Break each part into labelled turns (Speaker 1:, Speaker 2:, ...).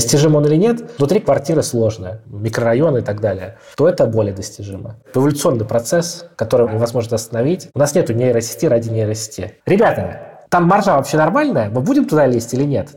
Speaker 1: достижим он или нет, внутри квартиры сложно, микрорайоны и так далее, то это более достижимо. Эволюционный процесс, который невозможно остановить. У нас нет нейросети ради нейросети. Ребята, там маржа вообще нормальная? Мы будем туда лезть или нет?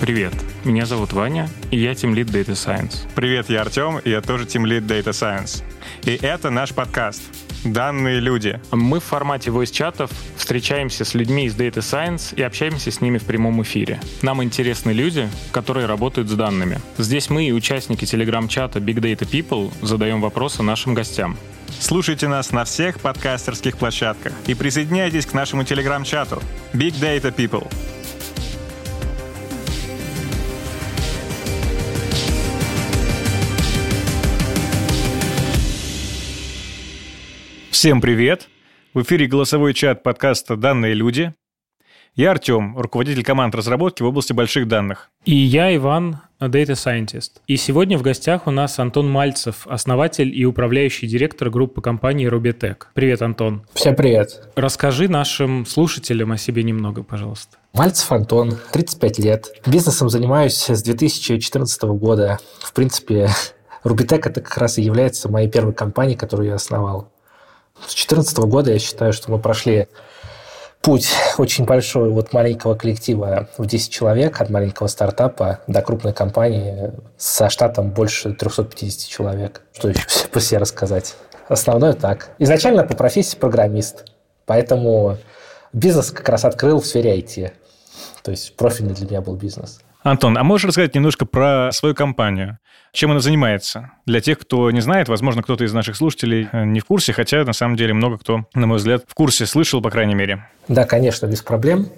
Speaker 2: Привет, меня зовут Ваня, и я Team Lead Data Science.
Speaker 3: Привет, я Артем, и я тоже Team Lead Data Science. И это наш подкаст «Данные люди».
Speaker 2: Мы в формате voice-чатов встречаемся с людьми из Data Science и общаемся с ними в прямом эфире. Нам интересны люди, которые работают с данными. Здесь мы и участники телеграм-чата Big Data People задаем вопросы нашим гостям.
Speaker 3: Слушайте нас на всех подкастерских площадках и присоединяйтесь к нашему телеграм-чату Big Data People. Всем привет! В эфире голосовой чат подкаста «Данные люди». Я Артем, руководитель команд разработки в области больших данных.
Speaker 2: И я Иван, Data Scientist. И сегодня в гостях у нас Антон Мальцев, основатель и управляющий директор группы компании Rubitech. Привет, Антон.
Speaker 1: Всем привет.
Speaker 2: Расскажи нашим слушателям о себе немного, пожалуйста.
Speaker 1: Мальцев Антон, 35 лет. Бизнесом занимаюсь с 2014 года. В принципе, Rubitech это как раз и является моей первой компанией, которую я основал. С 2014 года я считаю, что мы прошли путь очень большой от маленького коллектива в 10 человек, от маленького стартапа до крупной компании со штатом больше 350 человек. Что еще по себе рассказать? Основное так. Изначально по профессии программист, поэтому бизнес как раз открыл в сфере IT. То есть профильный для меня был бизнес.
Speaker 3: Антон, а можешь рассказать немножко про свою компанию? Чем она занимается? Для тех, кто не знает, возможно, кто-то из наших слушателей э, не в курсе, хотя на самом деле много кто, на мой взгляд, в курсе, слышал, по крайней мере.
Speaker 1: Да, конечно, без проблем.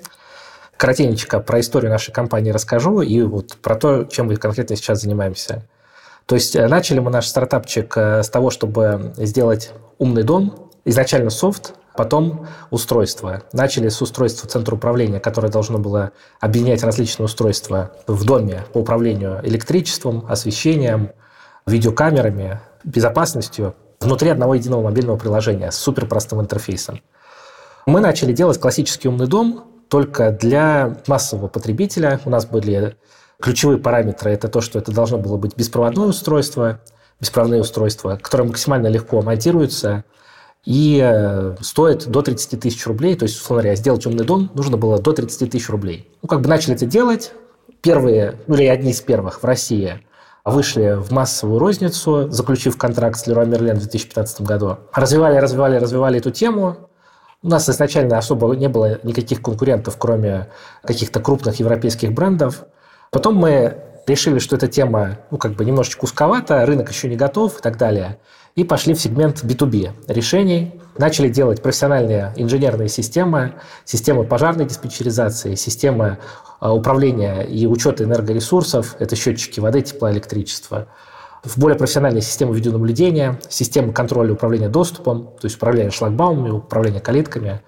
Speaker 1: Коротенечко про историю нашей компании расскажу и вот про то, чем мы конкретно сейчас занимаемся. То есть э, начали мы наш стартапчик э, с того, чтобы сделать умный дом. Изначально софт, Потом устройство. Начали с устройства центра управления, которое должно было объединять различные устройства в доме по управлению электричеством, освещением, видеокамерами, безопасностью внутри одного единого мобильного приложения с суперпростым интерфейсом. Мы начали делать классический умный дом только для массового потребителя. У нас были ключевые параметры. Это то, что это должно было быть беспроводное устройство, беспроводные устройства, которые максимально легко монтируются, и э, стоит до 30 тысяч рублей. То есть, условно говоря, сделать умный дом нужно было до 30 тысяч рублей. Ну, как бы начали это делать. Первые, ну или одни из первых в России вышли в массовую розницу, заключив контракт с Leroy Merlin в 2015 году. Развивали, развивали, развивали эту тему. У нас изначально особо не было никаких конкурентов, кроме каких-то крупных европейских брендов. Потом мы решили, что эта тема ну, как бы немножечко узковата, рынок еще не готов и так далее и пошли в сегмент B2B решений. Начали делать профессиональные инженерные системы, системы пожарной диспетчеризации, системы а, управления и учета энергоресурсов, это счетчики воды, тепла, электричества, в более профессиональные системы видеонаблюдения, системы контроля управления доступом, то есть управление шлагбаумами, управление калитками.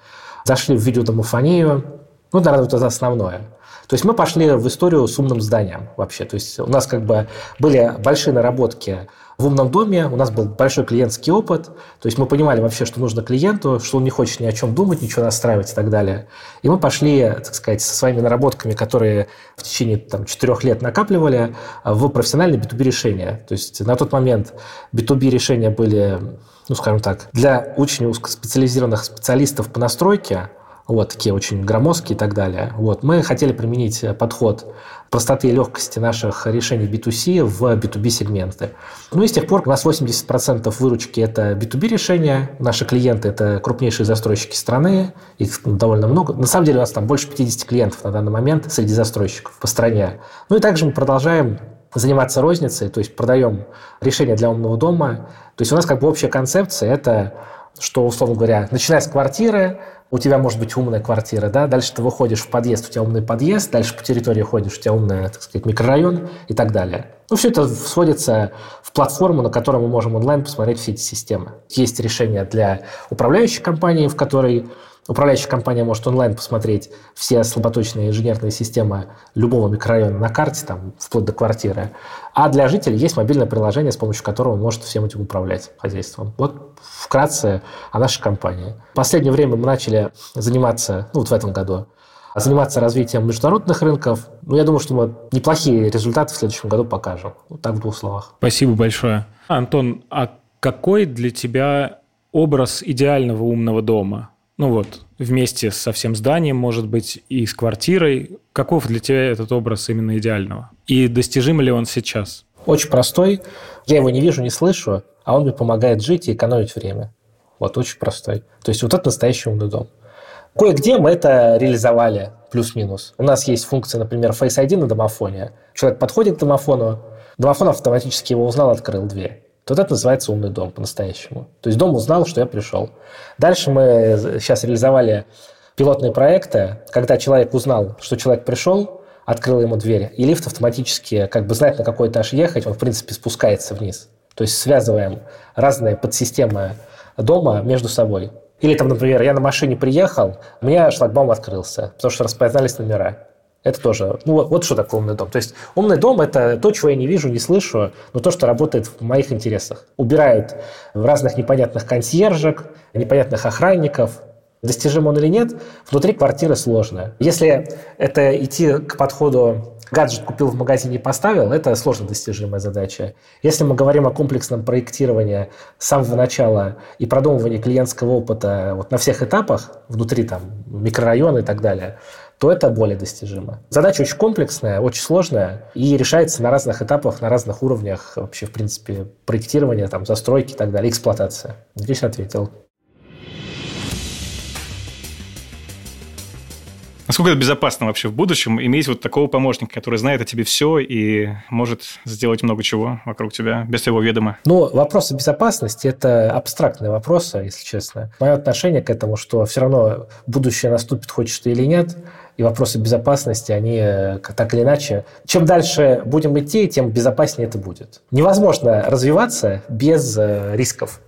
Speaker 1: Зашли в видеодомофонию, ну, наверное, это основное. То есть мы пошли в историю с умным зданием вообще. То есть у нас как бы были большие наработки в умном доме у нас был большой клиентский опыт, то есть мы понимали вообще, что нужно клиенту, что он не хочет ни о чем думать, ничего настраивать и так далее. И мы пошли, так сказать, со своими наработками, которые в течение там, четырех лет накапливали, в профессиональные B2B решения. То есть на тот момент B2B решения были, ну, скажем так, для очень узкоспециализированных специалистов по настройке, вот такие очень громоздкие и так далее. Вот. Мы хотели применить подход простоты и легкости наших решений B2C в B2B сегменты. Ну и с тех пор у нас 80% выручки – это B2B решения. Наши клиенты – это крупнейшие застройщики страны, их довольно много. На самом деле у нас там больше 50 клиентов на данный момент среди застройщиков по стране. Ну и также мы продолжаем заниматься розницей, то есть продаем решения для умного дома. То есть у нас как бы общая концепция – это что, условно говоря, начиная с квартиры, у тебя может быть умная квартира, да, дальше ты выходишь в подъезд, у тебя умный подъезд, дальше по территории ходишь, у тебя умный, так сказать, микрорайон и так далее. Ну, все это сводится в платформу, на которой мы можем онлайн посмотреть все эти системы. Есть решение для управляющей компании, в которой Управляющая компания может онлайн посмотреть все слаботочные инженерные системы любого микрорайона на карте, там, вплоть до квартиры. А для жителей есть мобильное приложение, с помощью которого он может всем этим управлять хозяйством. Вот вкратце о нашей компании. В последнее время мы начали заниматься, ну вот в этом году, заниматься развитием международных рынков. Ну, я думаю, что мы неплохие результаты в следующем году покажем. Вот так в двух словах.
Speaker 2: Спасибо большое. Антон, а какой для тебя образ идеального умного дома? Ну вот, вместе со всем зданием, может быть, и с квартирой. Каков для тебя этот образ именно идеального? И достижим ли он сейчас?
Speaker 1: Очень простой. Я его не вижу, не слышу, а он мне помогает жить и экономить время. Вот, очень простой. То есть вот это настоящий умный дом. Кое-где мы это реализовали, плюс-минус. У нас есть функция, например, Face ID на домофоне. Человек подходит к домофону, домофон автоматически его узнал, открыл дверь вот это называется умный дом по-настоящему. То есть дом узнал, что я пришел. Дальше мы сейчас реализовали пилотные проекты, когда человек узнал, что человек пришел, открыл ему дверь, и лифт автоматически как бы знает, на какой этаж ехать, он, в принципе, спускается вниз. То есть связываем разные подсистемы дома между собой. Или там, например, я на машине приехал, у меня шлагбаум открылся, потому что распознались номера. Это тоже, ну вот, вот что такое умный дом. То есть умный дом – это то, чего я не вижу, не слышу, но то, что работает в моих интересах. Убирают разных непонятных консьержек, непонятных охранников. Достижим он или нет, внутри квартиры сложно. Если это идти к подходу гаджет купил в магазине и поставил, это сложно достижимая задача. Если мы говорим о комплексном проектировании с самого начала и продумывании клиентского опыта вот на всех этапах, внутри там микрорайона и так далее – то это более достижимо. Задача очень комплексная, очень сложная и решается на разных этапах, на разных уровнях вообще, в принципе, проектирования, там, застройки и так далее, эксплуатация. Здесь ответил.
Speaker 3: Насколько это безопасно вообще в будущем иметь вот такого помощника, который знает о тебе все и может сделать много чего вокруг тебя без твоего ведома?
Speaker 1: Ну, вопросы безопасности – это абстрактные вопросы, если честно. Мое отношение к этому, что все равно будущее наступит, хочешь ты или нет, и вопросы безопасности, они э, так или иначе... Чем дальше будем идти, тем безопаснее это будет. Невозможно развиваться без э, рисков.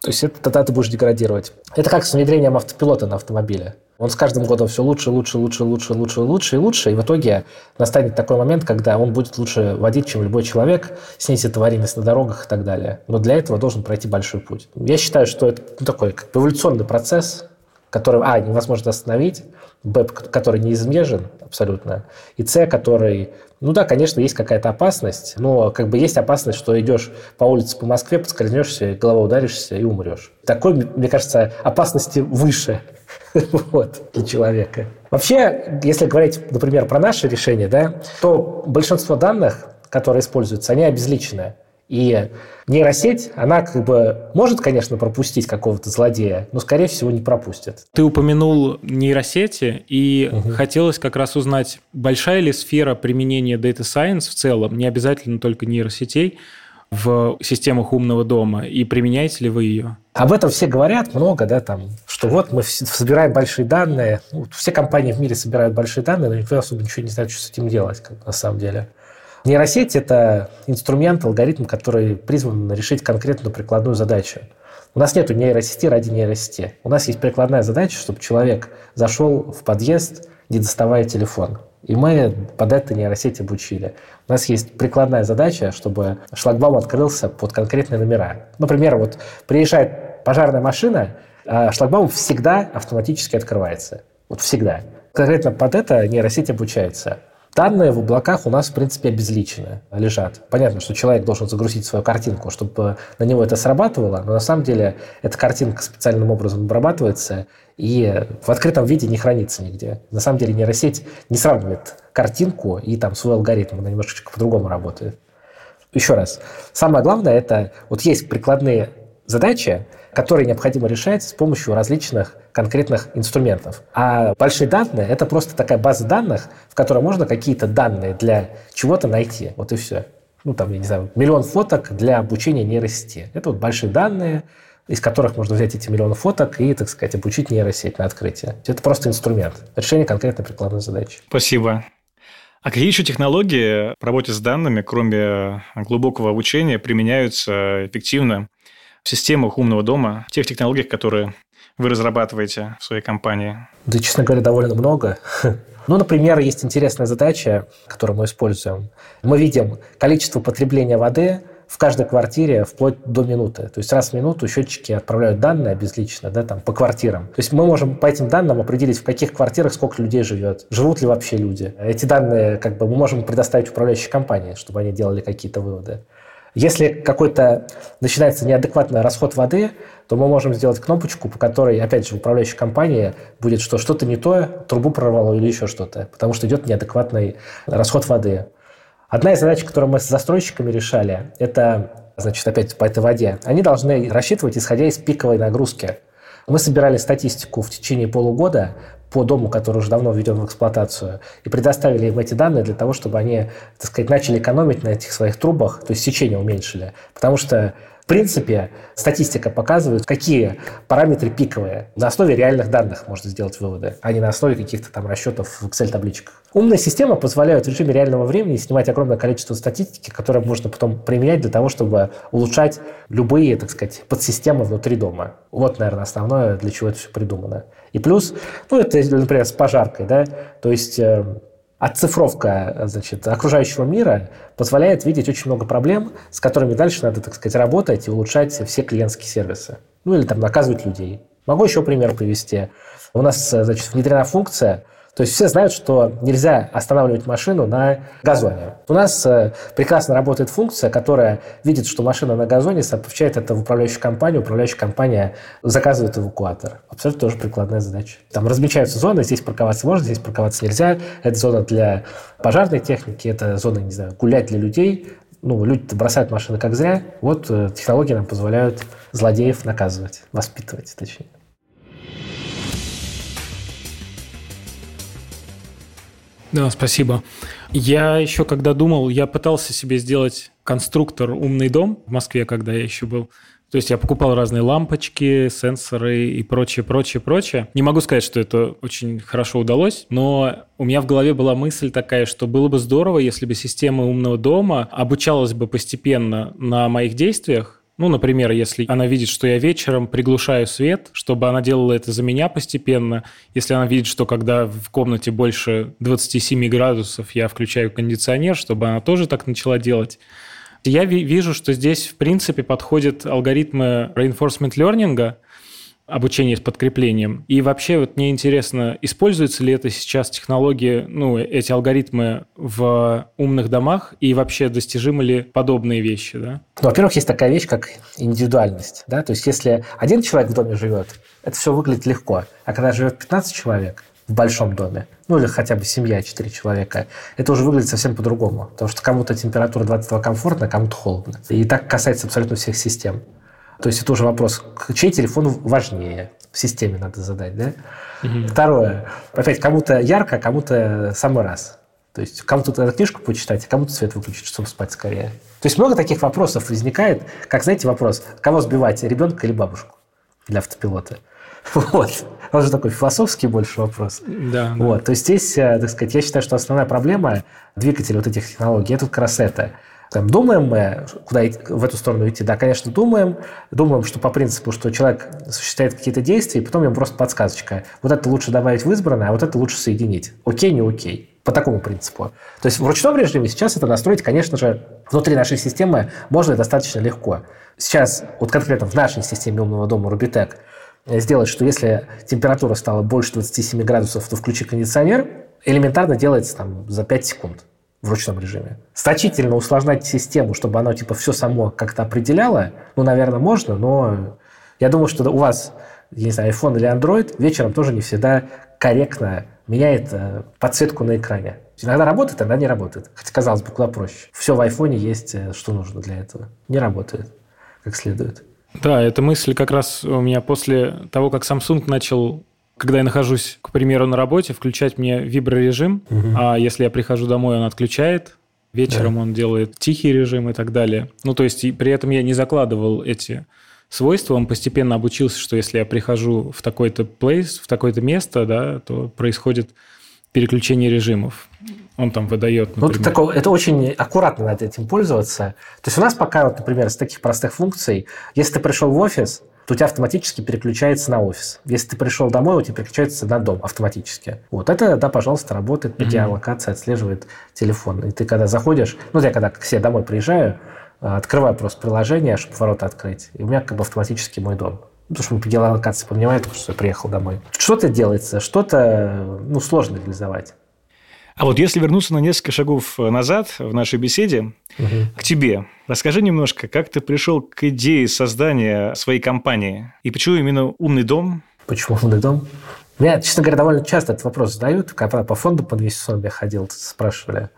Speaker 1: То есть это, тогда ты будешь деградировать. Это как с внедрением автопилота на автомобиле. Он с каждым годом все лучше, лучше, лучше, лучше, лучше, лучше и лучше. И в итоге настанет такой момент, когда он будет лучше водить, чем любой человек, снизит аварийность на дорогах и так далее. Но для этого должен пройти большой путь. Я считаю, что это ну, такой как эволюционный процесс, который, а, невозможно остановить, б, который неизбежен абсолютно, и с, который, ну да, конечно, есть какая-то опасность, но как бы есть опасность, что идешь по улице по Москве, подскользнешься, головой ударишься и умрешь. Такой, мне кажется, опасности выше вот, для человека. Вообще, если говорить, например, про наше решение, да, то большинство данных, которые используются, они обезличенные. И нейросеть, она как бы может, конечно, пропустить какого-то злодея, но, скорее всего, не пропустит.
Speaker 2: Ты упомянул нейросети, и угу. хотелось как раз узнать, большая ли сфера применения Data Science в целом, не обязательно только нейросетей, в системах умного дома, и применяете ли вы ее?
Speaker 1: Об этом все говорят много, да, там, что вот мы собираем большие данные, ну, все компании в мире собирают большие данные, но никто особо ничего не знает, что с этим делать, как, на самом деле. Нейросеть – это инструмент, алгоритм, который призван решить конкретную прикладную задачу. У нас нет нейросети ради нейросети. У нас есть прикладная задача, чтобы человек зашел в подъезд, не доставая телефон. И мы под это нейросеть обучили. У нас есть прикладная задача, чтобы шлагбаум открылся под конкретные номера. Например, вот приезжает пожарная машина, а шлагбаум всегда автоматически открывается. Вот всегда. Конкретно под это нейросеть обучается. Данные в облаках у нас, в принципе, обезличены, лежат. Понятно, что человек должен загрузить свою картинку, чтобы на него это срабатывало, но на самом деле эта картинка специальным образом обрабатывается и в открытом виде не хранится нигде. На самом деле нейросеть не сравнивает картинку и там свой алгоритм, она немножечко по-другому работает. Еще раз, самое главное, это вот есть прикладные задачи, которые необходимо решать с помощью различных конкретных инструментов. А большие данные – это просто такая база данных, в которой можно какие-то данные для чего-то найти. Вот и все. Ну, там, я не знаю, миллион фоток для обучения нейросети. Это вот большие данные, из которых можно взять эти миллионы фоток и, так сказать, обучить нейросеть на открытие. Это просто инструмент, решение конкретной прикладной задачи.
Speaker 3: Спасибо. А какие еще технологии в работе с данными, кроме глубокого обучения, применяются эффективно в системах умного дома, в тех технологиях, которые вы разрабатываете в своей компании?
Speaker 1: Да, честно говоря, довольно много. Ну, например, есть интересная задача, которую мы используем. Мы видим количество потребления воды в каждой квартире вплоть до минуты. То есть раз в минуту счетчики отправляют данные безлично да, там, по квартирам. То есть мы можем по этим данным определить, в каких квартирах сколько людей живет, живут ли вообще люди. Эти данные как бы, мы можем предоставить управляющей компании, чтобы они делали какие-то выводы. Если какой-то начинается неадекватный расход воды, то мы можем сделать кнопочку, по которой, опять же, в управляющей компании будет, что что-то не то, трубу прорвало или еще что-то, потому что идет неадекватный расход воды. Одна из задач, которую мы с застройщиками решали, это, значит, опять по этой воде. Они должны рассчитывать, исходя из пиковой нагрузки. Мы собирали статистику в течение полугода по дому, который уже давно введен в эксплуатацию, и предоставили им эти данные для того, чтобы они, так сказать, начали экономить на этих своих трубах, то есть сечение уменьшили. Потому что принципе, статистика показывает, какие параметры пиковые. На основе реальных данных можно сделать выводы, а не на основе каких-то там расчетов в Excel-табличках. Умная система позволяет в режиме реального времени снимать огромное количество статистики, которое можно потом применять для того, чтобы улучшать любые, так сказать, подсистемы внутри дома. Вот, наверное, основное, для чего это все придумано. И плюс, ну, это, например, с пожаркой, да, то есть э, Оцифровка значит, окружающего мира позволяет видеть очень много проблем, с которыми дальше надо, так сказать, работать и улучшать все клиентские сервисы. Ну или там наказывать людей. Могу еще пример привести. У нас значит, внедрена функция – то есть все знают, что нельзя останавливать машину на газоне. У нас э, прекрасно работает функция, которая видит, что машина на газоне, сообщает это в управляющую компанию, управляющая компания заказывает эвакуатор. Абсолютно тоже прикладная задача. Там размечаются зоны, здесь парковаться можно, здесь парковаться нельзя. Это зона для пожарной техники, это зона, не знаю, гулять для людей. Ну, люди бросают машины как зря. Вот э, технологии нам позволяют злодеев наказывать, воспитывать, точнее.
Speaker 2: Да, спасибо. Я еще когда думал, я пытался себе сделать конструктор «Умный дом» в Москве, когда я еще был. То есть я покупал разные лампочки, сенсоры и прочее, прочее, прочее. Не могу сказать, что это очень хорошо удалось, но у меня в голове была мысль такая, что было бы здорово, если бы система умного дома обучалась бы постепенно на моих действиях, ну, например, если она видит, что я вечером приглушаю свет, чтобы она делала это за меня постепенно. Если она видит, что когда в комнате больше 27 градусов, я включаю кондиционер, чтобы она тоже так начала делать. Я вижу, что здесь, в принципе, подходят алгоритмы reinforcement learning, обучение с подкреплением. И вообще вот мне интересно, используются ли это сейчас технологии, ну, эти алгоритмы в умных домах, и вообще достижимы ли подобные вещи, да?
Speaker 1: Ну, во-первых, есть такая вещь, как индивидуальность, да, то есть если один человек в доме живет, это все выглядит легко, а когда живет 15 человек, в большом доме, ну или хотя бы семья, 4 человека, это уже выглядит совсем по-другому. Потому что кому-то температура 22 комфортно, а кому-то холодно. И так касается абсолютно всех систем. То есть это уже вопрос, чей телефон важнее в системе надо задать, да? Угу. Второе. Опять, кому-то ярко, а кому-то самый раз. То есть кому-то надо книжку почитать, а кому-то свет выключить, чтобы спать скорее. То есть много таких вопросов возникает. Как, знаете, вопрос, кого сбивать, ребенка или бабушку для автопилота? Вот. Он же такой философский больше вопрос.
Speaker 2: Да,
Speaker 1: вот. Да. То есть здесь, э, так сказать, я считаю, что основная проблема двигателя вот этих технологий – это раз это – там, думаем мы, куда в эту сторону идти? Да, конечно, думаем. Думаем, что по принципу, что человек осуществляет какие-то действия, и потом ему просто подсказочка. Вот это лучше добавить в избранное, а вот это лучше соединить. Окей, не окей. По такому принципу. То есть в ручном режиме сейчас это настроить, конечно же, внутри нашей системы можно достаточно легко. Сейчас, вот конкретно в нашей системе умного дома Rubitec, сделать, что если температура стала больше 27 градусов, то включи кондиционер, элементарно делается там за 5 секунд в ручном режиме. Значительно усложнять систему, чтобы оно типа все само как-то определяло, ну, наверное, можно, но я думаю, что у вас, я не знаю, iPhone или Android вечером тоже не всегда корректно меняет э, подсветку на экране. Иногда работает, иногда не работает. Хотя, казалось бы, куда проще. Все в айфоне есть, э, что нужно для этого. Не работает как следует.
Speaker 2: Да, эта мысль как раз у меня после того, как Samsung начал когда я нахожусь, к примеру, на работе, включать мне виброрежим, угу. а если я прихожу домой, он отключает, вечером да. он делает тихий режим и так далее. Ну, то есть, и при этом я не закладывал эти свойства, он постепенно обучился, что если я прихожу в такой-то place, в такое-то место, да, то происходит переключение режимов. Он там выдает,
Speaker 1: ну, например... Ну, такое, это очень аккуратно надо этим пользоваться. То есть у нас пока, вот, например, с таких простых функций, если ты пришел в офис, то у тебя автоматически переключается на офис. Если ты пришел домой, у тебя переключается на дом автоматически. Вот это, да, пожалуйста, работает по геолокации, отслеживает телефон. И ты когда заходишь, ну, я когда к себе домой приезжаю, а, открываю просто приложение, чтобы ворота открыть, и у меня как бы автоматически мой дом. Потому что по геолокации понимает, что я приехал домой. Что-то делается, что-то ну, сложно реализовать.
Speaker 3: А вот если вернуться на несколько шагов назад в нашей беседе, угу. к тебе, расскажи немножко, как ты пришел к идее создания своей компании и почему именно умный дом?
Speaker 1: Почему умный дом? Меня, честно говоря, довольно часто этот вопрос задают, когда по фонду по инвестиционным я ходил, спрашивали.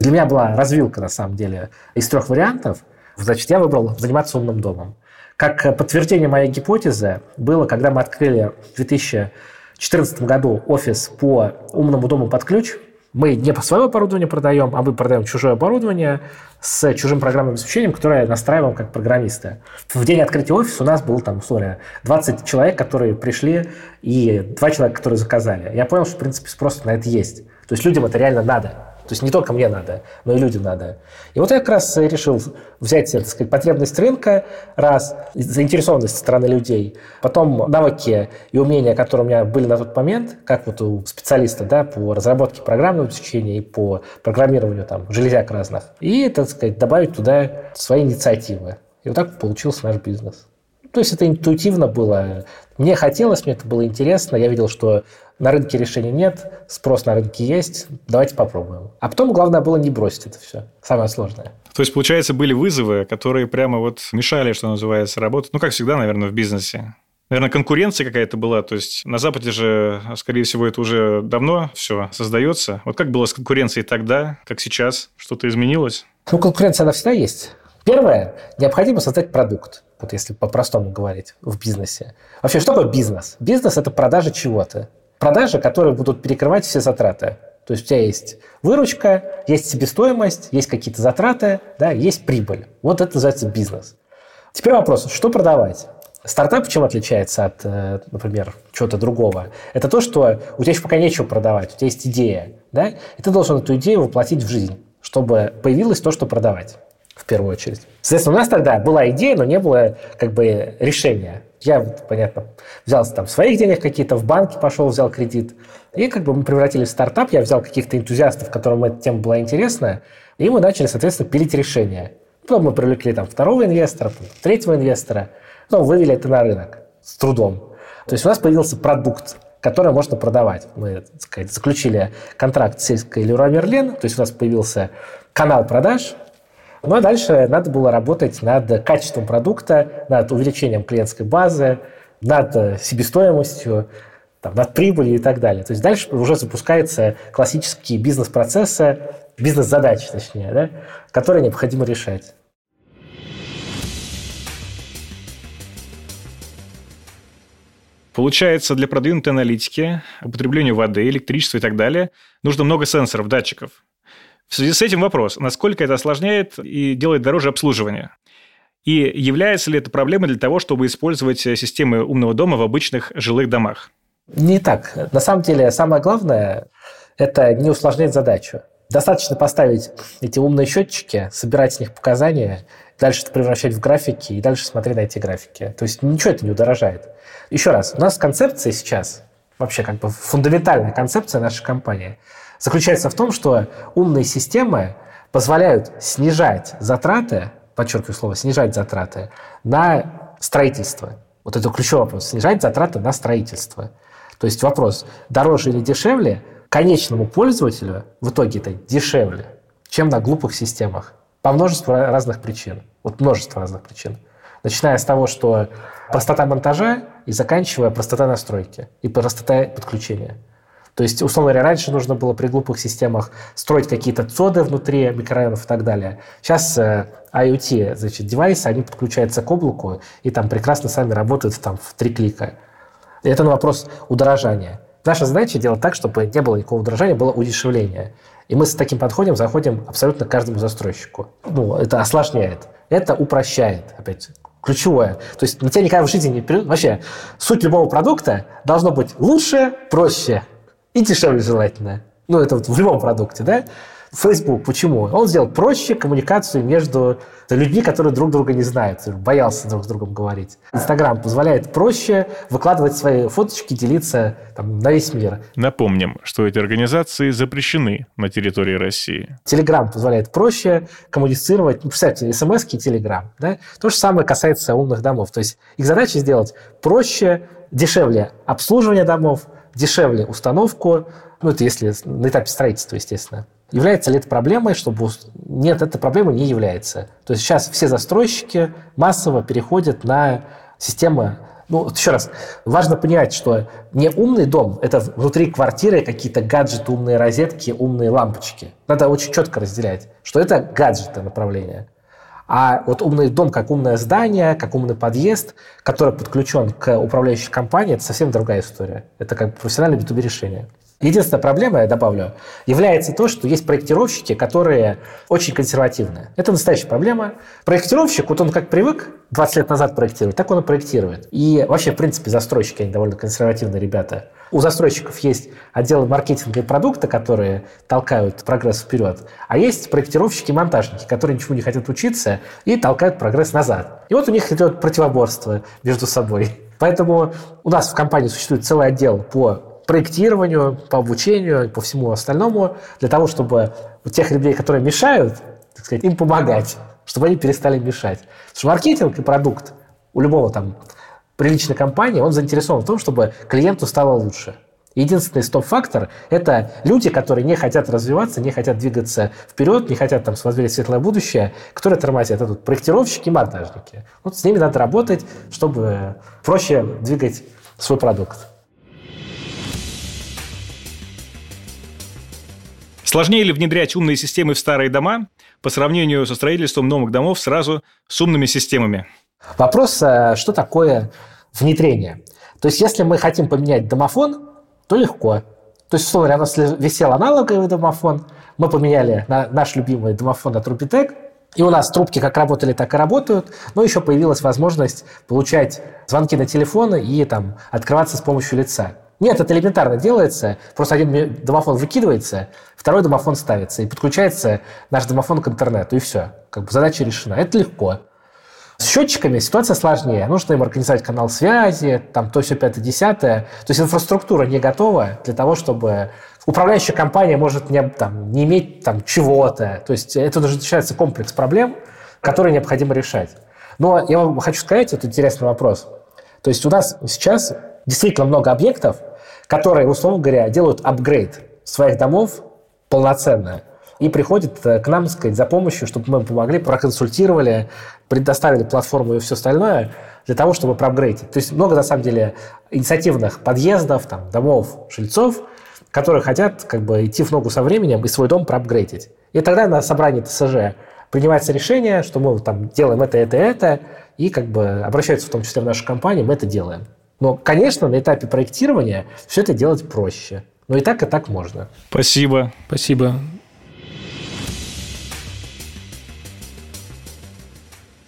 Speaker 1: Для меня была развилка, на самом деле, из трех вариантов. Значит, я выбрал заниматься умным домом. Как подтверждение моей гипотезы было, когда мы открыли в 2014 году офис по умному дому под ключ – мы не по свое оборудование продаем, а мы продаем чужое оборудование с чужим программным обеспечением, которое настраиваем как программисты. В день открытия офиса у нас был там, условия, 20 человек, которые пришли, и 2 человека, которые заказали. Я понял, что, в принципе, спрос на это есть. То есть людям это реально надо. То есть не только мне надо, но и людям надо. И вот я как раз решил взять, так сказать, потребность рынка, раз, заинтересованность со стороны людей, потом навыки и умения, которые у меня были на тот момент, как вот у специалиста, да, по разработке программного обеспечения и по программированию там железяк разных, и, так сказать, добавить туда свои инициативы. И вот так получился наш бизнес. То есть это интуитивно было. Мне хотелось, мне это было интересно. Я видел, что на рынке решений нет, спрос на рынке есть, давайте попробуем. А потом главное было не бросить это все, самое сложное.
Speaker 3: То есть, получается, были вызовы, которые прямо вот мешали, что называется, работать. Ну, как всегда, наверное, в бизнесе. Наверное, конкуренция какая-то была. То есть на Западе же, скорее всего, это уже давно все создается. Вот как было с конкуренцией тогда, как сейчас? Что-то изменилось?
Speaker 1: Ну, конкуренция, она всегда есть. Первое, необходимо создать продукт. Вот если по-простому говорить в бизнесе. Вообще, что такое бизнес? Бизнес – это продажа чего-то продажи, которые будут перекрывать все затраты. То есть у тебя есть выручка, есть себестоимость, есть какие-то затраты, да, есть прибыль. Вот это называется бизнес. Теперь вопрос, что продавать? Стартап чем отличается от, э, например, чего-то другого? Это то, что у тебя еще пока нечего продавать, у тебя есть идея, да, и ты должен эту идею воплотить в жизнь, чтобы появилось то, что продавать в первую очередь. Соответственно, у нас тогда была идея, но не было как бы решения. Я, понятно, взял там своих денег какие-то, в банке пошел, взял кредит. И как бы мы превратились в стартап. Я взял каких-то энтузиастов, которым эта тема была интересна, и мы начали, соответственно, пилить решения. Потом мы привлекли там второго инвестора, третьего инвестора, потом вывели это на рынок с трудом. То есть у нас появился продукт, который можно продавать. Мы так сказать, заключили контракт с сельской Леруа Мерлен, то есть у нас появился канал продаж, ну а дальше надо было работать над качеством продукта, над увеличением клиентской базы, над себестоимостью, там, над прибылью и так далее. То есть дальше уже запускаются классические бизнес-процессы, бизнес-задачи, точнее, да, которые необходимо решать.
Speaker 3: Получается, для продвинутой аналитики, употребления воды, электричества и так далее, нужно много сенсоров, датчиков. В связи с этим вопрос, насколько это осложняет и делает дороже обслуживание? И является ли это проблемой для того, чтобы использовать системы умного дома в обычных жилых домах?
Speaker 1: Не так. На самом деле, самое главное – это не усложнять задачу. Достаточно поставить эти умные счетчики, собирать с них показания, дальше это превращать в графики и дальше смотреть на эти графики. То есть ничего это не удорожает. Еще раз, у нас концепция сейчас, вообще как бы фундаментальная концепция нашей компании – заключается в том, что умные системы позволяют снижать затраты, подчеркиваю слово, снижать затраты на строительство. Вот это ключевой вопрос. Снижать затраты на строительство. То есть вопрос, дороже или дешевле, конечному пользователю в итоге это дешевле, чем на глупых системах. По множеству разных причин. Вот множество разных причин. Начиная с того, что простота монтажа и заканчивая простота настройки и простота подключения. То есть, условно говоря, раньше нужно было при глупых системах строить какие-то цоды внутри микрорайонов и так далее. Сейчас э, IoT, значит, девайсы, они подключаются к облаку и там прекрасно сами работают там в три клика. И это на вопрос удорожания. Наша задача делать так, чтобы не было никакого удорожания, было удешевление. И мы с таким подходом заходим абсолютно к каждому застройщику. Ну, это осложняет. Это упрощает, опять, ключевое. То есть на тебя никогда в жизни не... Вообще, суть любого продукта должно быть лучше, проще и дешевле желательно. Ну, это вот в любом продукте, да? Facebook, почему? Он сделал проще коммуникацию между людьми, которые друг друга не знают, боялся друг с другом говорить. Инстаграм позволяет проще выкладывать свои фоточки, делиться там, на весь мир.
Speaker 3: Напомним, что эти организации запрещены на территории России.
Speaker 1: Телеграм позволяет проще коммуницировать. Ну, представьте, смс и Телеграм. Да? То же самое касается умных домов. То есть их задача сделать проще, дешевле обслуживание домов, дешевле установку, ну, это если на этапе строительства, естественно. Является ли это проблемой, чтобы... Нет, эта проблема не является. То есть сейчас все застройщики массово переходят на системы ну, вот еще раз, важно понимать, что не умный дом – это внутри квартиры какие-то гаджеты, умные розетки, умные лампочки. Надо очень четко разделять, что это гаджеты направления. А вот умный дом как умное здание, как умный подъезд, который подключен к управляющей компании, это совсем другая история. Это как профессиональное B2B решение. Единственная проблема, я добавлю, является то, что есть проектировщики, которые очень консервативные. Это настоящая проблема. Проектировщик, вот он как привык 20 лет назад проектировать, так он и проектирует. И вообще, в принципе, застройщики, они довольно консервативные ребята. У застройщиков есть отделы маркетинга и продукта, которые толкают прогресс вперед, а есть проектировщики и монтажники, которые ничего не хотят учиться и толкают прогресс назад. И вот у них идет противоборство между собой. Поэтому у нас в компании существует целый отдел по проектированию, по обучению, по всему остальному, для того, чтобы у тех людей, которые мешают, так сказать, им помогать, чтобы они перестали мешать. Потому что маркетинг и продукт у любого там приличной компании, он заинтересован в том, чтобы клиенту стало лучше. Единственный стоп-фактор – это люди, которые не хотят развиваться, не хотят двигаться вперед, не хотят там смотреть светлое будущее, которые тормозят. Это тут проектировщики монтажники. Вот с ними надо работать, чтобы проще двигать свой продукт.
Speaker 3: Сложнее ли внедрять умные системы в старые дома по сравнению со строительством новых домов сразу с умными системами?
Speaker 1: Вопрос, э, что такое внедрение? То есть, если мы хотим поменять домофон, то легко. То есть, условно, у нас висел аналоговый домофон, мы поменяли на наш любимый домофон на Трупитек, и у нас трубки как работали, так и работают, но еще появилась возможность получать звонки на телефоны и там, открываться с помощью лица. Нет, это элементарно делается. Просто один домофон выкидывается, второй домофон ставится, и подключается наш домофон к интернету, и все. Как бы задача решена. Это легко. С счетчиками ситуация сложнее. Нужно им организовать канал связи, там то, все, пятое, десятое. То есть инфраструктура не готова для того, чтобы управляющая компания может не, там, не иметь там, чего-то. То есть это уже начинается комплекс проблем, которые необходимо решать. Но я вам хочу сказать, это интересный вопрос. То есть у нас сейчас действительно много объектов, которые, условно говоря, делают апгрейд своих домов полноценно и приходят э, к нам, сказать, за помощью, чтобы мы помогли, проконсультировали, предоставили платформу и все остальное для того, чтобы проапгрейдить. То есть много, на самом деле, инициативных подъездов, там, домов, жильцов, которые хотят как бы идти в ногу со временем и свой дом проапгрейдить. И тогда на собрании ТСЖ принимается решение, что мы там делаем это, это, это, и как бы обращаются в том числе в нашу компанию, мы это делаем. Но, конечно, на этапе проектирования все это делать проще. Но и так, и так можно.
Speaker 3: Спасибо.
Speaker 2: Спасибо.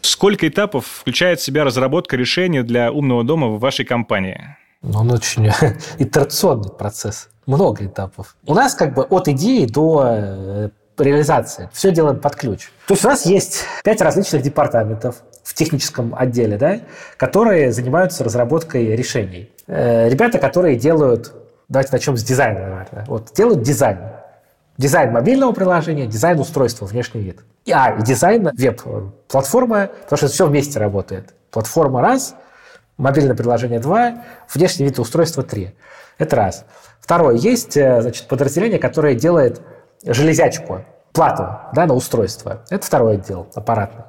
Speaker 3: Сколько этапов включает в себя разработка решения для умного дома в вашей компании?
Speaker 1: Ну, он очень итерационный процесс. Много этапов. У нас как бы от идеи до э, реализации. Все делаем под ключ. То есть у нас есть пять различных департаментов в техническом отделе, да, которые занимаются разработкой решений. Э, ребята, которые делают, давайте начнем с дизайна, наверное, вот, делают дизайн. Дизайн мобильного приложения, дизайн устройства, внешний вид. А, и дизайн веб-платформа, потому что все вместе работает. Платформа раз, мобильное приложение два, внешний вид устройства три. Это раз. Второе. Есть э, значит, подразделение, которое делает железячку, плату да, на устройство. Это второй отдел, аппаратный.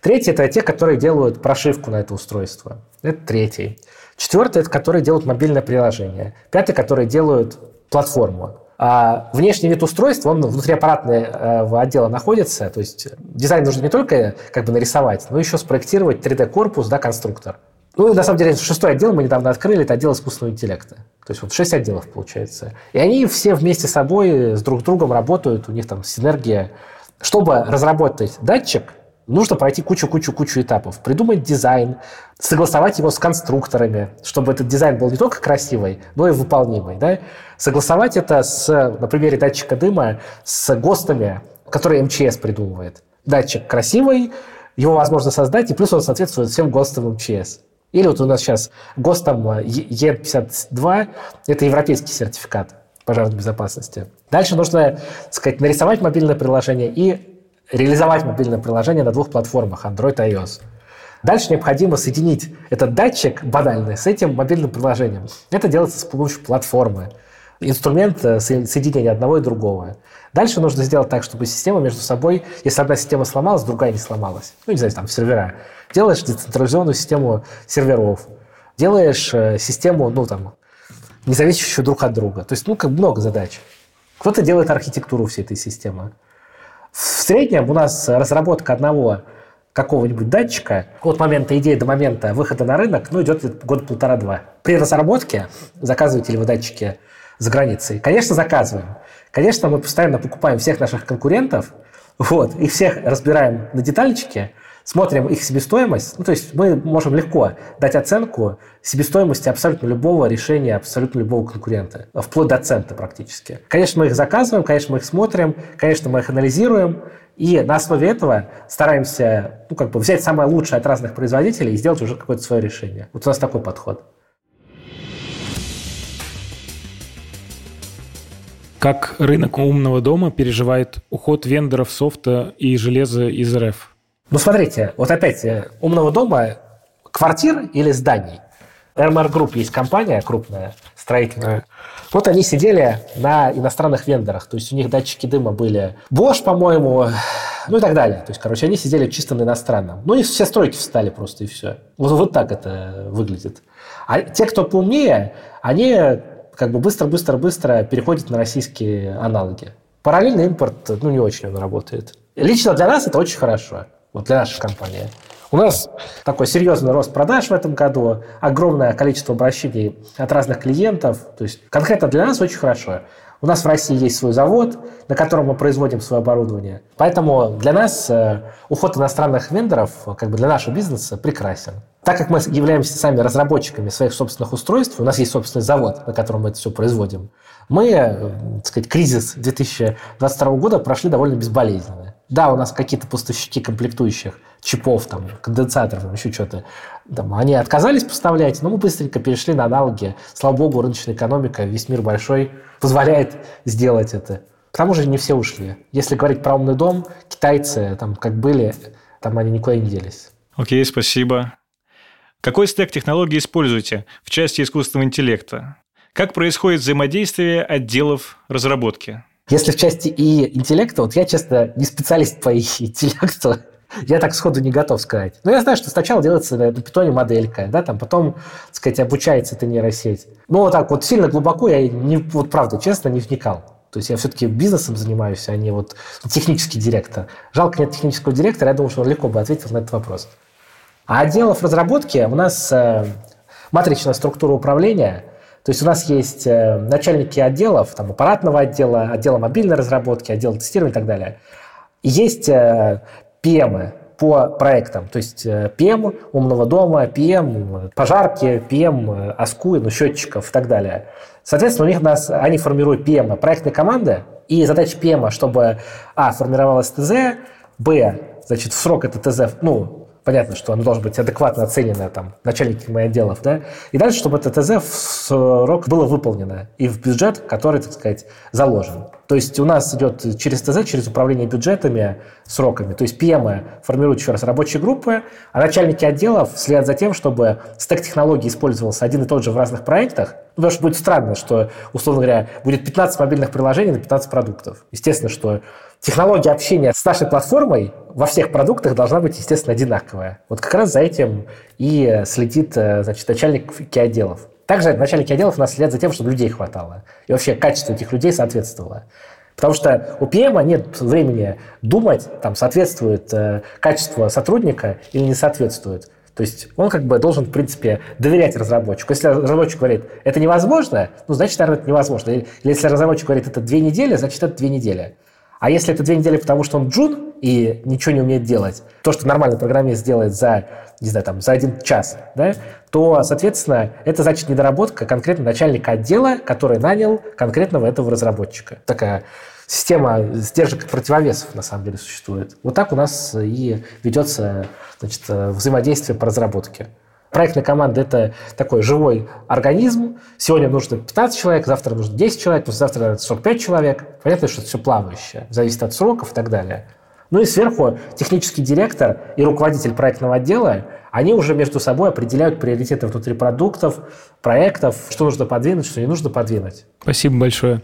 Speaker 1: Третий – это те, которые делают прошивку на это устройство. Это третий. Четвертый – это которые делают мобильное приложение. Пятый – которые делают платформу. А внешний вид устройства, он внутри аппаратного э, отдела находится. То есть дизайн нужно не только как бы нарисовать, но еще спроектировать 3D-корпус, да, конструктор. Ну, на самом деле, шестой отдел мы недавно открыли, это отдел искусственного интеллекта. То есть вот шесть отделов получается. И они все вместе с собой, с друг другом работают, у них там синергия. Чтобы разработать датчик, нужно пройти кучу-кучу-кучу этапов. Придумать дизайн, согласовать его с конструкторами, чтобы этот дизайн был не только красивый, но и выполнимый. Да? Согласовать это, с, на примере датчика дыма, с ГОСТами, которые МЧС придумывает. Датчик красивый, его возможно создать, и плюс он соответствует всем ГОСТам МЧС. Или вот у нас сейчас ГОСТом Е52, это европейский сертификат пожарной безопасности. Дальше нужно, так сказать, нарисовать мобильное приложение и реализовать мобильное приложение на двух платформах Android и iOS. Дальше необходимо соединить этот датчик банальный с этим мобильным приложением. Это делается с помощью платформы. Инструмент э, соединения одного и другого. Дальше нужно сделать так, чтобы система между собой, если одна система сломалась, другая не сломалась. Ну, не знаю, там сервера. Делаешь децентрализованную систему серверов. Делаешь э, систему, ну, там, не зависящую друг от друга. То есть, ну, как много задач. Кто-то делает архитектуру всей этой системы. В среднем у нас разработка одного какого-нибудь датчика от момента идеи до момента выхода на рынок, ну, идет год полтора-два. При разработке заказываете ли вы датчики за границей? Конечно, заказываем. Конечно, мы постоянно покупаем всех наших конкурентов, вот, и всех разбираем на детальчики, смотрим их себестоимость, ну, то есть мы можем легко дать оценку себестоимости абсолютно любого решения, абсолютно любого конкурента, вплоть до цента практически. Конечно, мы их заказываем, конечно, мы их смотрим, конечно, мы их анализируем, и на основе этого стараемся ну, как бы взять самое лучшее от разных производителей и сделать уже какое-то свое решение. Вот у нас такой подход.
Speaker 2: Как рынок умного дома переживает уход вендоров софта и железа из РФ?
Speaker 1: Ну, смотрите, вот опять, э, умного дома, квартир или зданий. RMR Group есть компания крупная, строительная. Вот они сидели на иностранных вендорах. То есть у них датчики дыма были Bosch, по-моему, ну и так далее. То есть, короче, они сидели чисто на иностранном. Ну и все стройки встали просто, и все. Вот, вот так это выглядит. А те, кто поумнее, они как бы быстро-быстро-быстро переходят на российские аналоги. Параллельный импорт, ну, не очень он работает. Лично для нас это очень хорошо вот для нашей компании. У нас такой серьезный рост продаж в этом году, огромное количество обращений от разных клиентов. То есть конкретно для нас очень хорошо. У нас в России есть свой завод, на котором мы производим свое оборудование. Поэтому для нас э, уход иностранных вендоров, как бы для нашего бизнеса, прекрасен. Так как мы являемся сами разработчиками своих собственных устройств, у нас есть собственный завод, на котором мы это все производим, мы, э, так сказать, кризис 2022 года прошли довольно безболезненно. Да, у нас какие-то поставщики комплектующих, чипов, там, конденсаторов, еще что-то, там, они отказались поставлять, но мы быстренько перешли на аналоги. Слава богу, рыночная экономика, весь мир большой, позволяет сделать это. К тому же не все ушли. Если говорить про умный дом, китайцы там как были, там они никуда не делись.
Speaker 3: Окей, спасибо. Какой стек технологий используете в части искусственного интеллекта? Как происходит взаимодействие отделов разработки?
Speaker 1: Если в части и интеллекта, вот я, честно, не специалист по интеллекту, я так сходу не готов сказать. Но я знаю, что сначала делается на питоне моделька, да, там потом, так сказать, обучается эта нейросеть. Но вот так вот сильно глубоко я, не, вот правда, честно, не вникал. То есть я все-таки бизнесом занимаюсь, а не вот технический директор. Жалко нет технического директора, я думаю, что он легко бы ответил на этот вопрос. А отделов разработки у нас э, матричная структура управления – то есть у нас есть э, начальники отделов, там, аппаратного отдела, отдела мобильной разработки, отдела тестирования и так далее. есть э, по проектам, то есть PM умного дома, PM пожарки, PM АСКУ, ну, счетчиков и так далее. Соответственно, у них нас, они формируют PM проектной команды, и задача PM, чтобы, а, формировалась ТЗ, б, значит, в срок это ТЗ, ну, понятно, что оно должно быть адекватно оценено там, начальниками отделов, да, и дальше, чтобы это ТЗ в срок было выполнено и в бюджет, который, так сказать, заложен. То есть у нас идет через ТЗ, через управление бюджетами, сроками. То есть ПМы формируют еще раз рабочие группы, а начальники отделов следят за тем, чтобы стек технологий использовался один и тот же в разных проектах. Ну, потому что будет странно, что, условно говоря, будет 15 мобильных приложений на 15 продуктов. Естественно, что технология общения с нашей платформой во всех продуктах должна быть, естественно, одинаковая. Вот как раз за этим и следит э, значит, начальник отделов. Также начальники отделов у нас следят за тем, чтобы людей хватало. И вообще качество этих людей соответствовало. Потому что у PM нет времени думать, там, соответствует э, качество сотрудника или не соответствует. То есть он как бы должен, в принципе, доверять разработчику. Если разработчик говорит, это невозможно, ну, значит, наверное, это невозможно. Или если разработчик говорит, это две недели, значит, это две недели. А если это две недели, потому что он джун и ничего не умеет делать, то, что нормальный программист сделает за, не знаю, там, за один час, да, то, соответственно, это значит недоработка конкретно начальника отдела, который нанял конкретного этого разработчика. Такая система сдержек и противовесов, на самом деле, существует. Вот так у нас и ведется значит, взаимодействие по разработке. Проектная команда – это такой живой организм. Сегодня нужно 15 человек, завтра нужно 10 человек, завтра 45 человек. Понятно, что это все плавающее, зависит от сроков и так далее. Ну и сверху технический директор и руководитель проектного отдела, они уже между собой определяют приоритеты внутри продуктов, проектов, что нужно подвинуть, что не нужно подвинуть.
Speaker 2: Спасибо большое.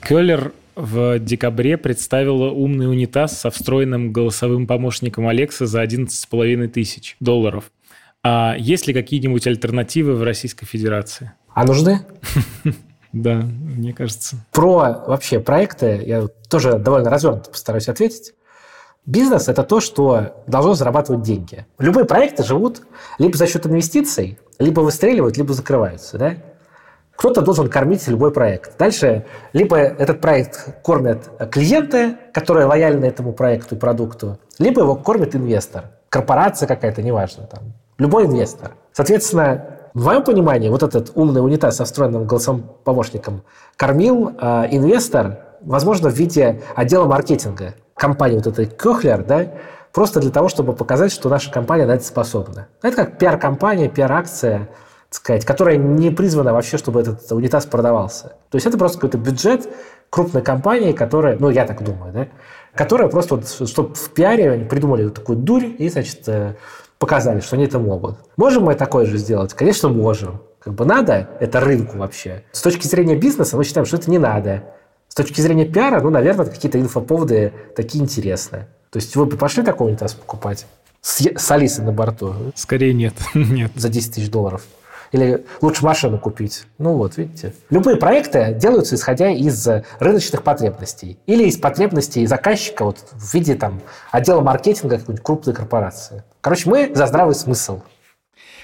Speaker 2: Келлер в декабре представила умный унитаз со встроенным голосовым помощником Алекса за 11,5 тысяч долларов. А есть ли какие-нибудь альтернативы в Российской Федерации?
Speaker 1: А нужны?
Speaker 2: Да, мне кажется.
Speaker 1: Про вообще проекты я тоже довольно развернуто постараюсь ответить. Бизнес – это то, что должно зарабатывать деньги. Любые проекты живут либо за счет инвестиций, либо выстреливают, либо закрываются. Да? Кто-то должен кормить любой проект. Дальше либо этот проект кормят клиенты, которые лояльны этому проекту и продукту, либо его кормит инвестор. Корпорация какая-то, неважно. Там, любой инвестор. Соответственно, в моем понимании, вот этот умный унитаз со встроенным голосом помощником кормил э, инвестор, возможно, в виде отдела маркетинга компании вот этой Кохлер, да, просто для того, чтобы показать, что наша компания на это способна. Это как пиар-компания, пиар-акция – сказать, которая не призвана вообще, чтобы этот унитаз продавался. То есть это просто какой-то бюджет крупной компании, которая, ну, я так думаю, да, которая просто, вот, чтобы в пиаре они придумали вот такую дурь и, значит, э, показали, что они это могут. Можем мы такое же сделать? Конечно, можем. Как бы надо это рынку вообще. С точки зрения бизнеса мы считаем, что это не надо. С точки зрения пиара, ну, наверное, какие-то инфоповоды такие интересные. То есть вы бы пошли такой унитаз покупать? С, с Алисой на борту?
Speaker 2: Скорее нет. нет.
Speaker 1: За 10 тысяч долларов. Или лучше машину купить. Ну вот, видите. Любые проекты делаются исходя из рыночных потребностей. Или из потребностей заказчика вот, в виде там, отдела маркетинга какой-нибудь крупной корпорации. Короче, мы за здравый смысл.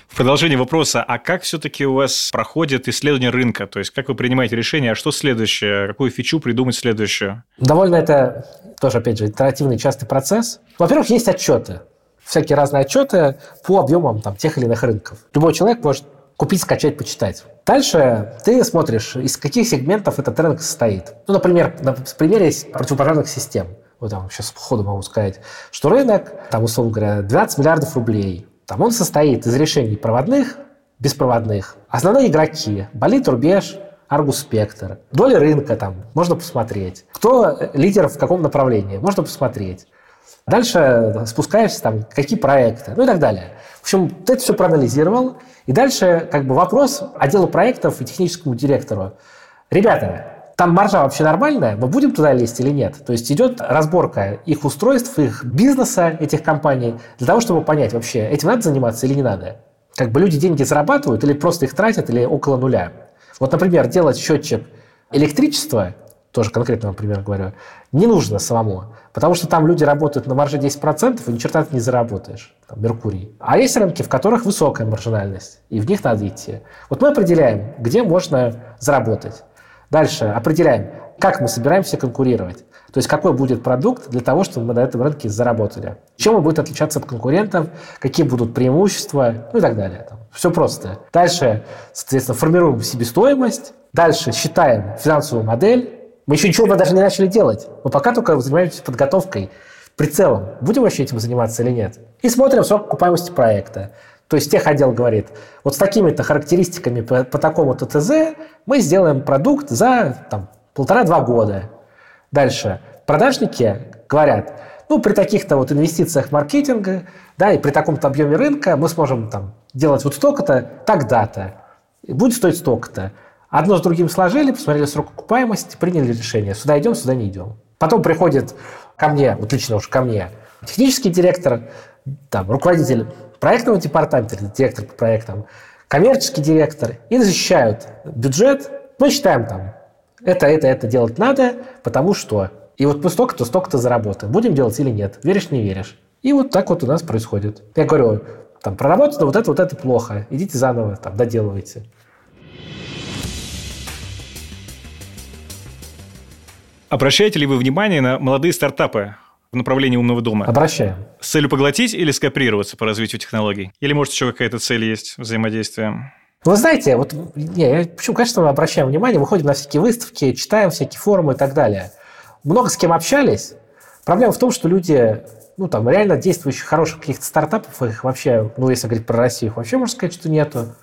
Speaker 3: В продолжение вопроса, а как все-таки у вас проходит исследование рынка? То есть как вы принимаете решение, а что следующее? Какую фичу придумать следующее?
Speaker 1: Довольно это тоже, опять же, итеративный частый процесс. Во-первых, есть отчеты. Всякие разные отчеты по объемам там, тех или иных рынков. Любой человек может купить, скачать, почитать. Дальше ты смотришь, из каких сегментов этот рынок состоит. Ну, например, на примере противопожарных систем. Вот там сейчас по ходу могу сказать, что рынок, там, условно говоря, 20 миллиардов рублей. Там он состоит из решений проводных, беспроводных. Основные игроки – Болит, Рубеж, Аргус Спектр. Доля рынка там можно посмотреть. Кто лидер в каком направлении, можно посмотреть. Дальше спускаешься, там, какие проекты, ну и так далее. В общем, ты это все проанализировал, и дальше как бы вопрос отделу проектов и техническому директору. Ребята, там маржа вообще нормальная, мы будем туда лезть или нет? То есть идет разборка их устройств, их бизнеса, этих компаний, для того, чтобы понять вообще, этим надо заниматься или не надо. Как бы люди деньги зарабатывают или просто их тратят, или около нуля. Вот, например, делать счетчик электричества, тоже конкретно, например, говорю, не нужно самому. Потому что там люди работают на марже 10%, и ни черта ты не заработаешь. Там, Меркурий. А есть рынки, в которых высокая маржинальность, и в них надо идти. Вот мы определяем, где можно заработать. Дальше определяем, как мы собираемся конкурировать. То есть какой будет продукт для того, чтобы мы на этом рынке заработали. Чем он будет отличаться от конкурентов, какие будут преимущества, ну и так далее. Там. Все просто. Дальше, соответственно, формируем себестоимость. Дальше считаем финансовую модель, мы еще ничего даже не начали делать. Мы пока только занимаемся подготовкой, прицелом. Будем вообще этим заниматься или нет? И смотрим срок окупаемости проекта. То есть тех отдел говорит, вот с такими-то характеристиками по, по такому-то ТЗ мы сделаем продукт за полтора-два года. Дальше. Продажники говорят, ну, при таких-то вот инвестициях маркетинга, да, и при таком-то объеме рынка мы сможем там делать вот столько-то, тогда-то. Будет стоить столько-то. Одно с другим сложили, посмотрели срок окупаемости, приняли решение. Сюда идем, сюда не идем. Потом приходит ко мне, вот лично уж ко мне, технический директор, там, руководитель проектного департамента, директор по проектам, коммерческий директор, и защищают бюджет. Мы считаем там, это, это, это делать надо, потому что. И вот мы столько-то, столько-то заработаем. Будем делать или нет? Веришь, не веришь? И вот так вот у нас происходит. Я говорю, там, проработано вот это, вот это плохо. Идите заново, там, доделывайте.
Speaker 3: Обращаете ли вы внимание на молодые стартапы в направлении умного дома?
Speaker 1: Обращаем.
Speaker 3: С целью поглотить или скооперироваться по развитию технологий? Или, может, еще какая-то цель есть взаимодействия?
Speaker 1: Вы знаете, вот не, почему, конечно, мы обращаем внимание, выходим на всякие выставки, читаем всякие форумы и так далее. Много с кем общались. Проблема в том, что люди, ну, там, реально действующих хороших каких-то стартапов, их вообще, ну, если говорить про Россию, их вообще, можно сказать, что нету.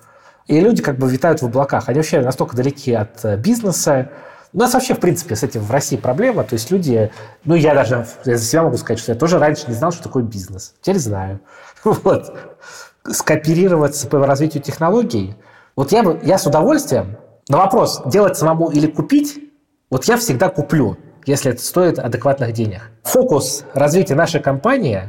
Speaker 1: И люди как бы витают в облаках. Они вообще настолько далеки от э, бизнеса. У нас вообще, в принципе, с этим в России проблема. То есть люди... Ну, я даже я за себя могу сказать, что я тоже раньше не знал, что такое бизнес. Теперь знаю. Вот. Скооперироваться по развитию технологий – вот я, бы, я с удовольствием на вопрос, делать самому или купить, вот я всегда куплю, если это стоит адекватных денег. Фокус развития нашей компании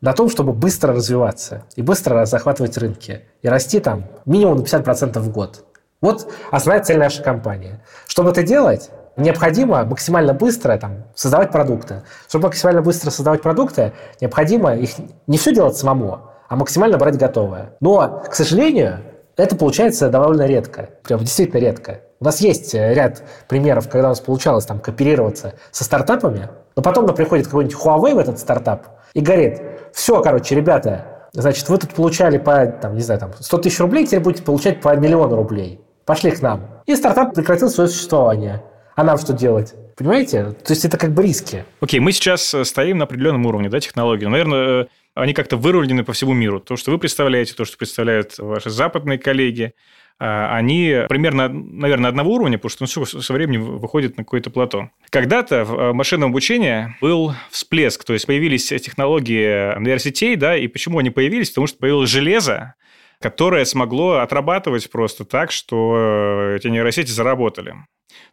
Speaker 1: на том, чтобы быстро развиваться и быстро захватывать рынки и расти там минимум на 50% в год. Вот основная цель нашей компании. Чтобы это делать, необходимо максимально быстро там, создавать продукты. Чтобы максимально быстро создавать продукты, необходимо их не все делать самому, а максимально брать готовое. Но, к сожалению, это получается довольно редко, прям действительно редко. У нас есть э, ряд примеров, когда у нас получалось там кооперироваться со стартапами, но потом нам приходит какой-нибудь Huawei в этот стартап и говорит, все, короче, ребята, значит, вы тут получали по, там, не знаю, там, 100 тысяч рублей, теперь будете получать по миллиону рублей. Пошли к нам. И стартап прекратил свое существование. А нам что делать? Понимаете? То есть это как бы риски.
Speaker 3: Окей, okay, мы сейчас э, стоим на определенном уровне да, технологий. Наверное, э, они как-то выровнены по всему миру. То, что вы представляете, то, что представляют ваши западные коллеги, а, они примерно, наверное, одного уровня, потому что все со временем выходит на какое-то плато. Когда-то в э, машинном обучении был всплеск, то есть появились технологии нейросетей, да, и почему они появились? Потому что появилось железо, которое смогло отрабатывать просто так, что эти нейросети заработали.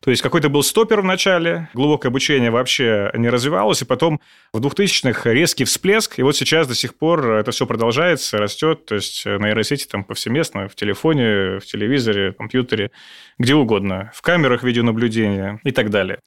Speaker 3: То есть какой-то был стопер в начале, глубокое обучение вообще не развивалось, и потом в 2000-х резкий всплеск, и вот сейчас до сих пор это все продолжается, растет, то есть нейросети там повсеместно, в телефоне, в телевизоре, в компьютере, где угодно, в камерах видеонаблюдения и так далее.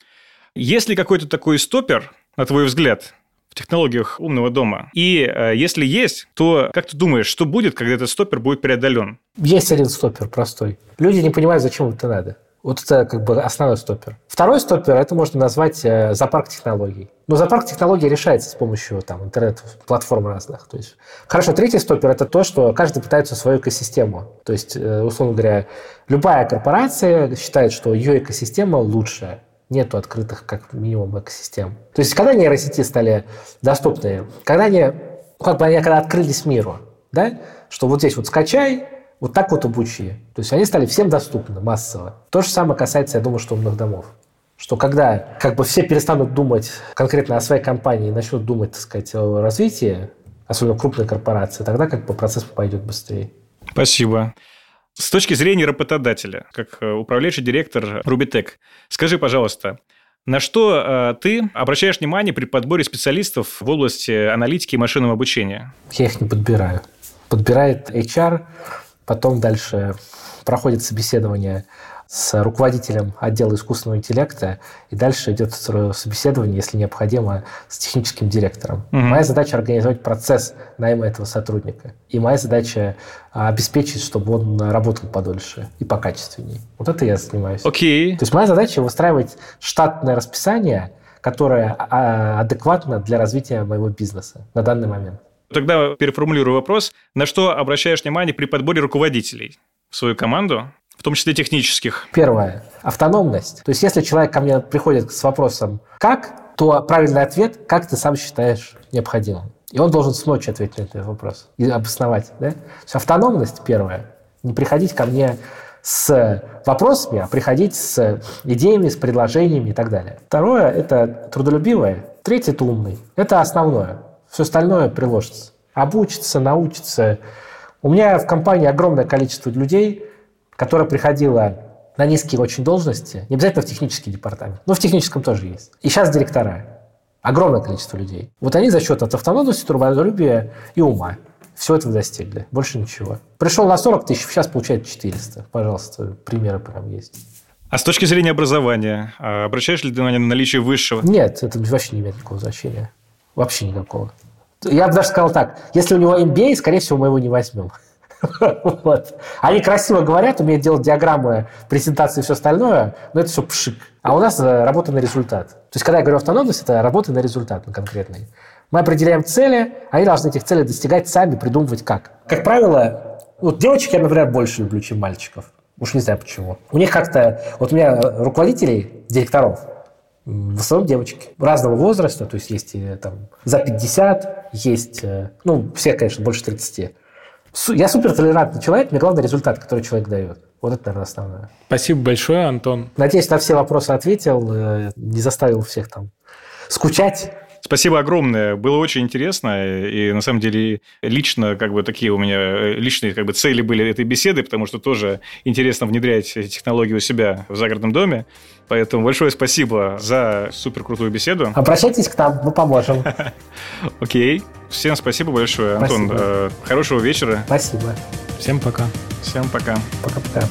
Speaker 3: Есть ли какой-то такой стопер, на твой взгляд, в технологиях умного дома? И э, если есть, то как ты думаешь, что будет, когда этот стопер будет преодолен?
Speaker 1: Есть один стопер простой. Люди не понимают, зачем это надо. Вот это как бы основной стопер. Второй стопер это можно назвать э, запарк технологий. Но запарк технологий решается с помощью там, интернет-платформ разных. То есть, хорошо, третий стопер это то, что каждый пытается свою экосистему. То есть, э, условно говоря, любая корпорация считает, что ее экосистема лучшая. Нету открытых, как минимум, экосистем. То есть, когда нейросети стали доступны, когда они, как бы они когда открылись миру, да, что вот здесь вот скачай, вот так вот обучи. То есть они стали всем доступны массово. То же самое касается, я думаю, что умных домов. Что когда как бы все перестанут думать конкретно о своей компании и начнут думать, так сказать, о развитии, особенно крупной корпорации, тогда как бы процесс пойдет быстрее.
Speaker 3: Спасибо. С точки зрения работодателя, как э, управляющий директор Рубитек, скажи, пожалуйста, на что э, ты обращаешь внимание при подборе специалистов в области аналитики и машинного обучения?
Speaker 1: Я их не подбираю. Подбирает HR, Потом дальше проходит собеседование с руководителем отдела искусственного интеллекта, и дальше идет собеседование, если необходимо, с техническим директором. Угу. Моя задача организовать процесс найма этого сотрудника. И моя задача а, обеспечить, чтобы он работал подольше и покачественнее. Вот это я занимаюсь.
Speaker 3: Окей.
Speaker 1: То есть моя задача выстраивать штатное расписание, которое а, адекватно для развития моего бизнеса на данный момент.
Speaker 3: Тогда переформулирую вопрос. На что обращаешь внимание при подборе руководителей в свою команду, в том числе технических?
Speaker 1: Первое. Автономность. То есть, если человек ко мне приходит с вопросом «как?», то правильный ответ «как ты сам считаешь необходимым?». И он должен с ночи ответить на этот вопрос и обосновать. Да? То есть, автономность первое. Не приходить ко мне с вопросами, а приходить с идеями, с предложениями и так далее. Второе – это трудолюбивое. Третье – это умный. Это основное. Все остальное приложится. Обучится, научится. У меня в компании огромное количество людей, которое приходило на низкие очень должности, не обязательно в технический департамент, но в техническом тоже есть. И сейчас директора. Огромное количество людей. Вот они за счет от автономности, трудолюбия и ума все это достигли. Больше ничего. Пришел на 40 тысяч, сейчас получает 400. Пожалуйста, примеры прям есть.
Speaker 3: А с точки зрения образования, а обращаешь ли ты внимание на наличие высшего?
Speaker 1: Нет, это вообще не имеет никакого значения. Вообще никакого. Я бы даже сказал так, если у него MBA, скорее всего, мы его не возьмем. вот. Они красиво говорят, умеют делать диаграммы, презентации и все остальное, но это все пшик. А у нас э, работа на результат. То есть, когда я говорю автономность, это работа на результат, на конкретный. Мы определяем цели, они должны этих целей достигать сами, придумывать как. Как правило, вот девочек я, например, больше люблю, чем мальчиков. Уж не знаю почему. У них как-то... Вот у меня руководителей, директоров, в основном девочки. Разного возраста, то есть есть там за 50, есть, э, ну, все, конечно, больше 30. Я супер толерантный человек, мне главный результат, который человек дает. Вот это, наверное, основное.
Speaker 2: Спасибо большое, Антон.
Speaker 1: Надеюсь, на все вопросы ответил, э, не заставил всех там скучать.
Speaker 3: Спасибо огромное. Было очень интересно. И на самом деле лично как бы такие у меня э, личные как бы цели были этой беседы, потому что тоже интересно внедрять технологии у себя в загородном доме. Поэтому большое спасибо за супер крутую беседу.
Speaker 1: Обращайтесь к нам, мы поможем.
Speaker 3: Окей. Всем спасибо большое. Антон, э, хорошего вечера.
Speaker 1: Спасибо.
Speaker 2: Всем пока.
Speaker 3: Всем пока.
Speaker 1: Пока-пока.